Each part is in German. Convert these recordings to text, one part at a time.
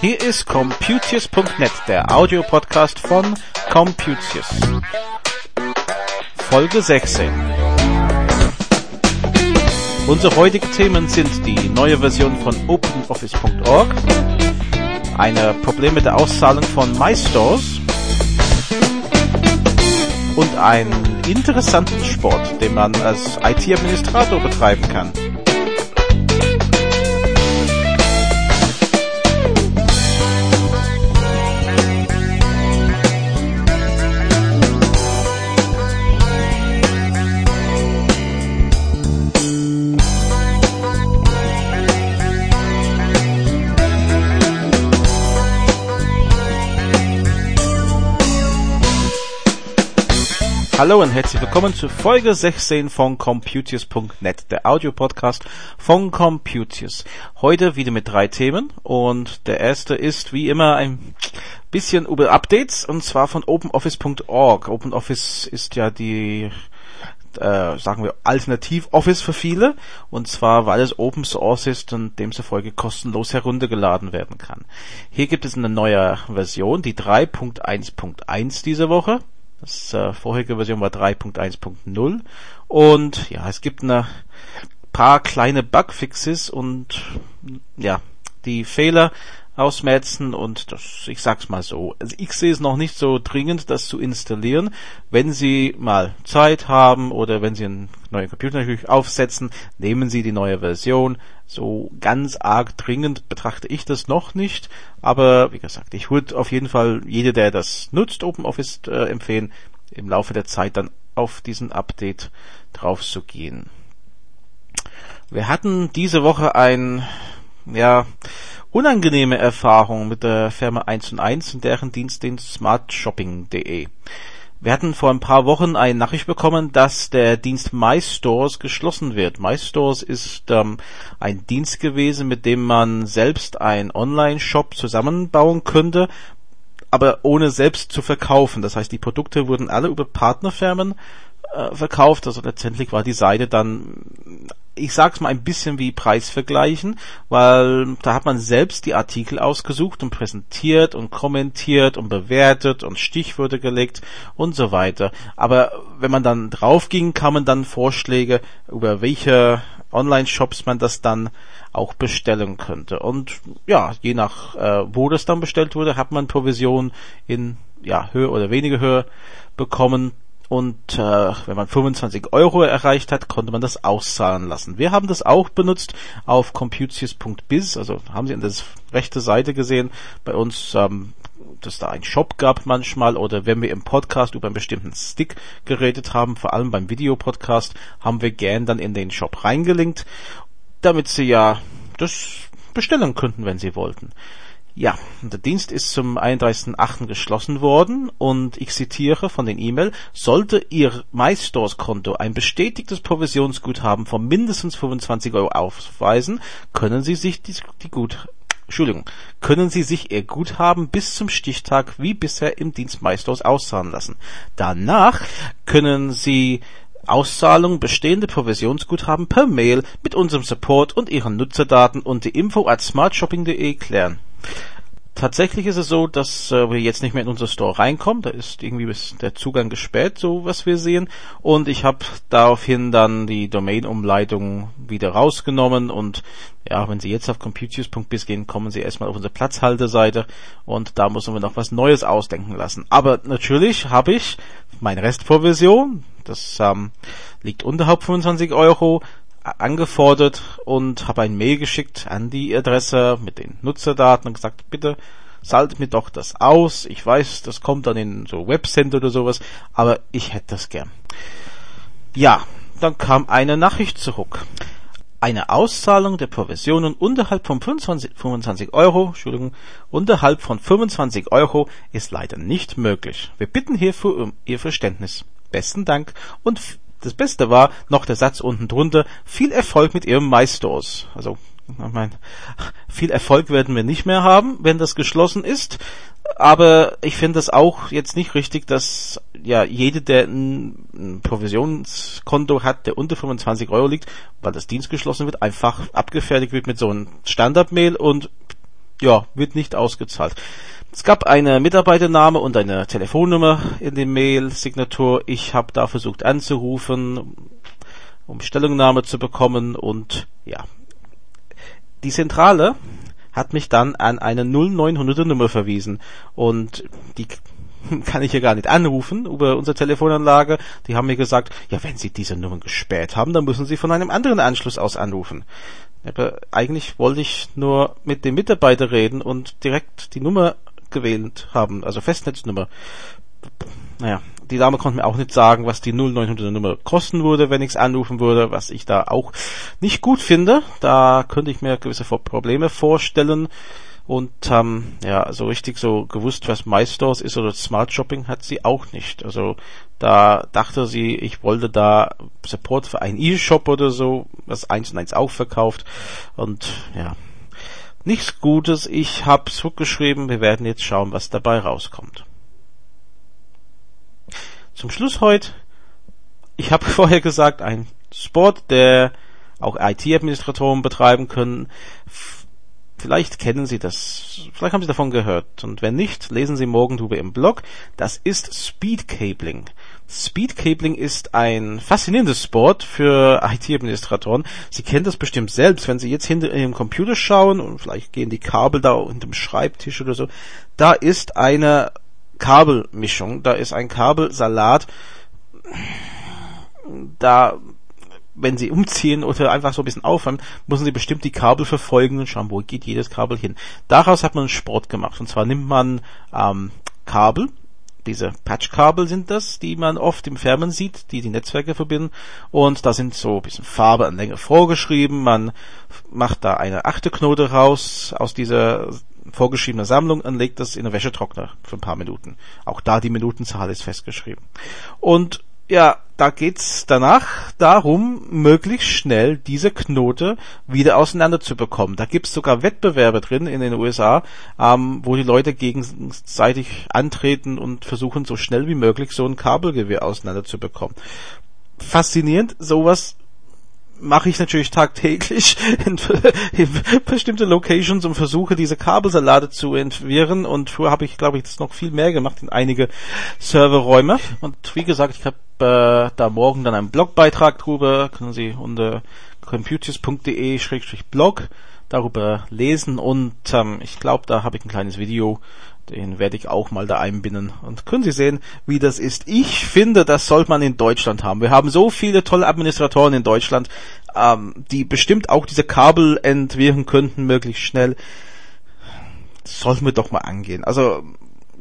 Hier ist Computius.net, der Audiopodcast von Computius. Folge 16. Unsere heutigen Themen sind die neue Version von OpenOffice.org, eine Problem mit der Auszahlung von MyStores und einen interessanten Sport, den man als IT-Administrator betreiben kann. Hallo und herzlich willkommen zu Folge 16 von Computius.net, der Audiopodcast von Computius. Heute wieder mit drei Themen und der erste ist wie immer ein bisschen über Updates und zwar von OpenOffice.org. OpenOffice ist ja die äh, sagen wir Alternativ Office für viele und zwar weil es Open Source ist und demzufolge kostenlos heruntergeladen werden kann. Hier gibt es eine neue Version, die 3.1.1 diese Woche das äh, vorherige Version war 3.1.0 und ja, es gibt eine paar kleine Bugfixes und ja, die Fehler ausmerzen und das, ich sag's mal so. Also ich sehe es noch nicht so dringend, das zu installieren. Wenn Sie mal Zeit haben oder wenn Sie einen neuen Computer natürlich aufsetzen, nehmen Sie die neue Version. So ganz arg dringend betrachte ich das noch nicht, aber wie gesagt, ich würde auf jeden Fall jeder, der das nutzt, OpenOffice äh, empfehlen, im Laufe der Zeit dann auf diesen Update drauf zu gehen. Wir hatten diese Woche ein, ja, unangenehme Erfahrung mit der Firma 1 und 1 und deren Dienstdienst smartshopping.de. Wir hatten vor ein paar Wochen eine Nachricht bekommen, dass der Dienst MyStores geschlossen wird. MyStores ist ähm, ein Dienst gewesen, mit dem man selbst einen Online-Shop zusammenbauen könnte, aber ohne selbst zu verkaufen. Das heißt, die Produkte wurden alle über Partnerfirmen äh, verkauft. Also letztendlich war die Seite dann ich sag's mal ein bisschen wie Preisvergleichen, weil da hat man selbst die Artikel ausgesucht und präsentiert und kommentiert und bewertet und Stichwörter gelegt und so weiter. Aber wenn man dann drauf ging, kam man dann Vorschläge, über welche Online-Shops man das dann auch bestellen könnte. Und ja, je nach äh, wo das dann bestellt wurde, hat man Provision in ja, Höhe oder weniger Höhe bekommen und äh, wenn man 25 Euro erreicht hat, konnte man das auszahlen lassen. Wir haben das auch benutzt auf computius.biz, also haben Sie an der rechte Seite gesehen, bei uns, ähm, dass da ein Shop gab manchmal oder wenn wir im Podcast über einen bestimmten Stick geredet haben, vor allem beim Videopodcast, haben wir gern dann in den Shop reingelinkt, damit Sie ja das bestellen könnten, wenn Sie wollten. Ja, der Dienst ist zum 31.08. geschlossen worden und ich zitiere von den E-Mail, sollte Ihr MyStores-Konto ein bestätigtes Provisionsguthaben von mindestens 25 Euro aufweisen, können Sie sich die, die Gut Entschuldigung, können Sie sich Ihr Guthaben bis zum Stichtag wie bisher im Dienst MyStores auszahlen lassen. Danach können Sie Auszahlung bestehende Provisionsguthaben per Mail mit unserem Support und Ihren Nutzerdaten unter info at smartshopping.de klären. Tatsächlich ist es so, dass äh, wir jetzt nicht mehr in unser Store reinkommen. Da ist irgendwie der Zugang gesperrt, so was wir sehen. Und ich habe daraufhin dann die Domain-Umleitung wieder rausgenommen. Und ja, wenn Sie jetzt auf computius.biz gehen, kommen Sie erstmal auf unsere Platzhalterseite. Und da müssen wir noch was Neues ausdenken lassen. Aber natürlich habe ich meine Restprovision. Das ähm, liegt unterhalb 25 Euro angefordert und habe ein Mail geschickt an die Adresse mit den Nutzerdaten und gesagt, bitte saltet mir doch das aus. Ich weiß, das kommt dann in so Webcenter oder sowas, aber ich hätte das gern. Ja, dann kam eine Nachricht zurück. Eine Auszahlung der Provisionen unterhalb von 25, 25 Euro, Entschuldigung, unterhalb von 25 Euro ist leider nicht möglich. Wir bitten hierfür um Ihr Verständnis. Besten Dank und das Beste war noch der Satz unten drunter, viel Erfolg mit Ihrem MyStores. Also Ich meine, viel Erfolg werden wir nicht mehr haben, wenn das geschlossen ist. Aber ich finde es auch jetzt nicht richtig, dass ja jede, der ein, Provisionskonto hat, der unter 25 Euro liegt, weil das Dienst geschlossen wird, einfach abgefertigt wird mit so einem Standardmail und ja, wird nicht ausgezahlt. Es gab eine Mitarbeitername und eine Telefonnummer in dem Mail-Signatur. Ich habe da versucht anzurufen, um Stellungnahme zu bekommen und ja. Die Zentrale hat mich dann an eine 0900er Nummer verwiesen und die kann ich hier gar nicht anrufen über unsere Telefonanlage. Die haben mir gesagt, ja, wenn Sie diese Nummer gesperrt haben, dann müssen Sie von einem anderen Anschluss aus anrufen. Aber eigentlich wollte ich nur mit dem Mitarbeiter reden und direkt die Nummer gewählt haben, also Festnetznummer. Naja, die Dame konnte mir auch nicht sagen, was die 0900 Nummer kosten würde, wenn ich es anrufen würde, was ich da auch nicht gut finde. Da könnte ich mir gewisse Probleme vorstellen. Und ähm, ja, so richtig so gewusst, was MyStores ist oder Smart Shopping hat sie auch nicht. Also da dachte sie, ich wollte da Support für einen E-Shop oder so, was eins und eins auch verkauft. Und ja, nichts Gutes. Ich habe zurückgeschrieben, wir werden jetzt schauen, was dabei rauskommt. Zum Schluss heute, ich habe vorher gesagt, ein Sport, der auch IT-Administratoren betreiben können. Vielleicht kennen Sie das, vielleicht haben Sie davon gehört. Und wenn nicht, lesen Sie morgen drüber im Blog. Das ist Speedcabling. Speedcabling ist ein faszinierendes Sport für IT-Administratoren. Sie kennen das bestimmt selbst, wenn Sie jetzt hinter Ihrem Computer schauen und vielleicht gehen die Kabel da unter dem Schreibtisch oder so. Da ist eine Kabelmischung, da ist ein Kabelsalat. Da wenn sie umziehen oder einfach so ein bisschen aufwärmen, müssen sie bestimmt die Kabel verfolgen und schauen, wo geht jedes Kabel hin. Daraus hat man einen Sport gemacht. Und zwar nimmt man ähm, Kabel, diese Patchkabel sind das, die man oft im Fernsehen sieht, die die Netzwerke verbinden. Und da sind so ein bisschen Farbe an Länge vorgeschrieben. Man macht da eine achte Knote raus aus dieser vorgeschriebenen Sammlung und legt das in den Wäschetrockner für ein paar Minuten. Auch da die Minutenzahl ist festgeschrieben. Und ja, da geht's danach darum, möglichst schnell diese Knote wieder auseinander zu bekommen. Da gibt's sogar Wettbewerbe drin in den USA, ähm, wo die Leute gegenseitig antreten und versuchen, so schnell wie möglich so ein Kabelgewehr auseinander zu bekommen. Faszinierend, sowas mache ich natürlich tagtäglich in, in, bestimmte Locations und versuche diese Kabelsalate zu entwirren. Und früher habe ich glaube ich das noch viel mehr gemacht in einige Serverräume. Und wie gesagt ich habe äh, da morgen dann einen Blogbeitrag drüber. Können Sie unter computers.de-blog darüber lesen. Und ähm, ich glaube da habe ich ein kleines Video den werde ich auch mal da einbinden. Und können Sie sehen, wie das ist. Ich finde, das sollte man in Deutschland haben. Wir haben so viele tolle Administratoren in Deutschland, ähm, die bestimmt auch diese Kabel entwirren könnten, möglichst schnell. Sollten wir doch mal angehen. Also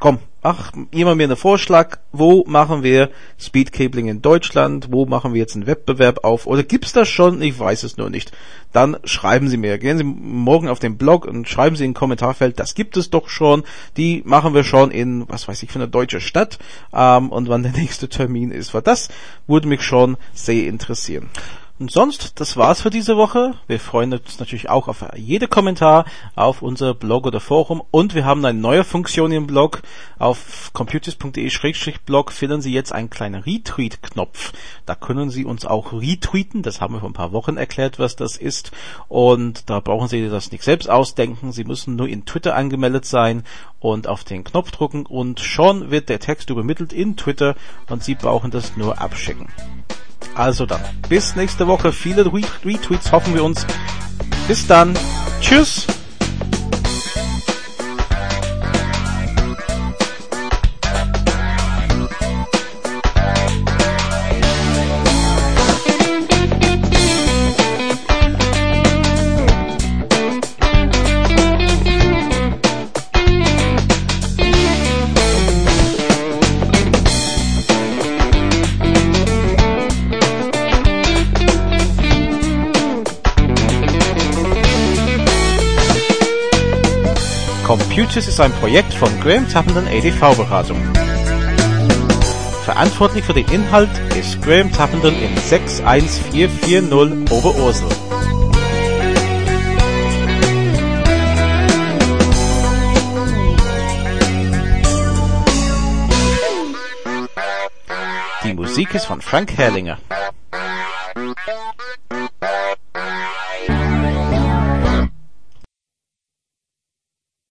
komm, ach, jemand mir einen Vorschlag, wo machen wir Speedcabling in Deutschland, wo machen wir jetzt einen Wettbewerb auf, oder gibt's das schon? Ich weiß es nur nicht. Dann schreiben Sie mir, gehen Sie morgen auf den Blog und schreiben Sie in Kommentarfeld, das gibt es doch schon, die machen wir schon in, was weiß ich, für eine deutsche Stadt, ähm, und wann der nächste Termin ist, weil das würde mich schon sehr interessieren. Und sonst, das war's für diese Woche. Wir freuen uns natürlich auch auf jede Kommentar auf unser Blog oder Forum und wir haben eine neue Funktion im Blog. Auf computers.de-blog finden Sie jetzt einen kleinen Retweet-Knopf. Da können Sie uns auch retweeten. Das haben wir vor ein paar Wochen erklärt, was das ist. Und da brauchen Sie das nicht selbst ausdenken. Sie müssen nur in Twitter angemeldet sein und auf den Knopf drücken und schon wird der Text übermittelt in Twitter und Sie brauchen das nur abschicken. Also dann, bis nächste Woche. Viele Retweets hoffen wir uns. Bis dann. Tschüss. Computers ist ein Projekt von Graham Tappenden EDV Beratung. Verantwortlich für den Inhalt ist Graham Tappenden in 61440 Oberursel. Die Musik ist von Frank Herrlinger.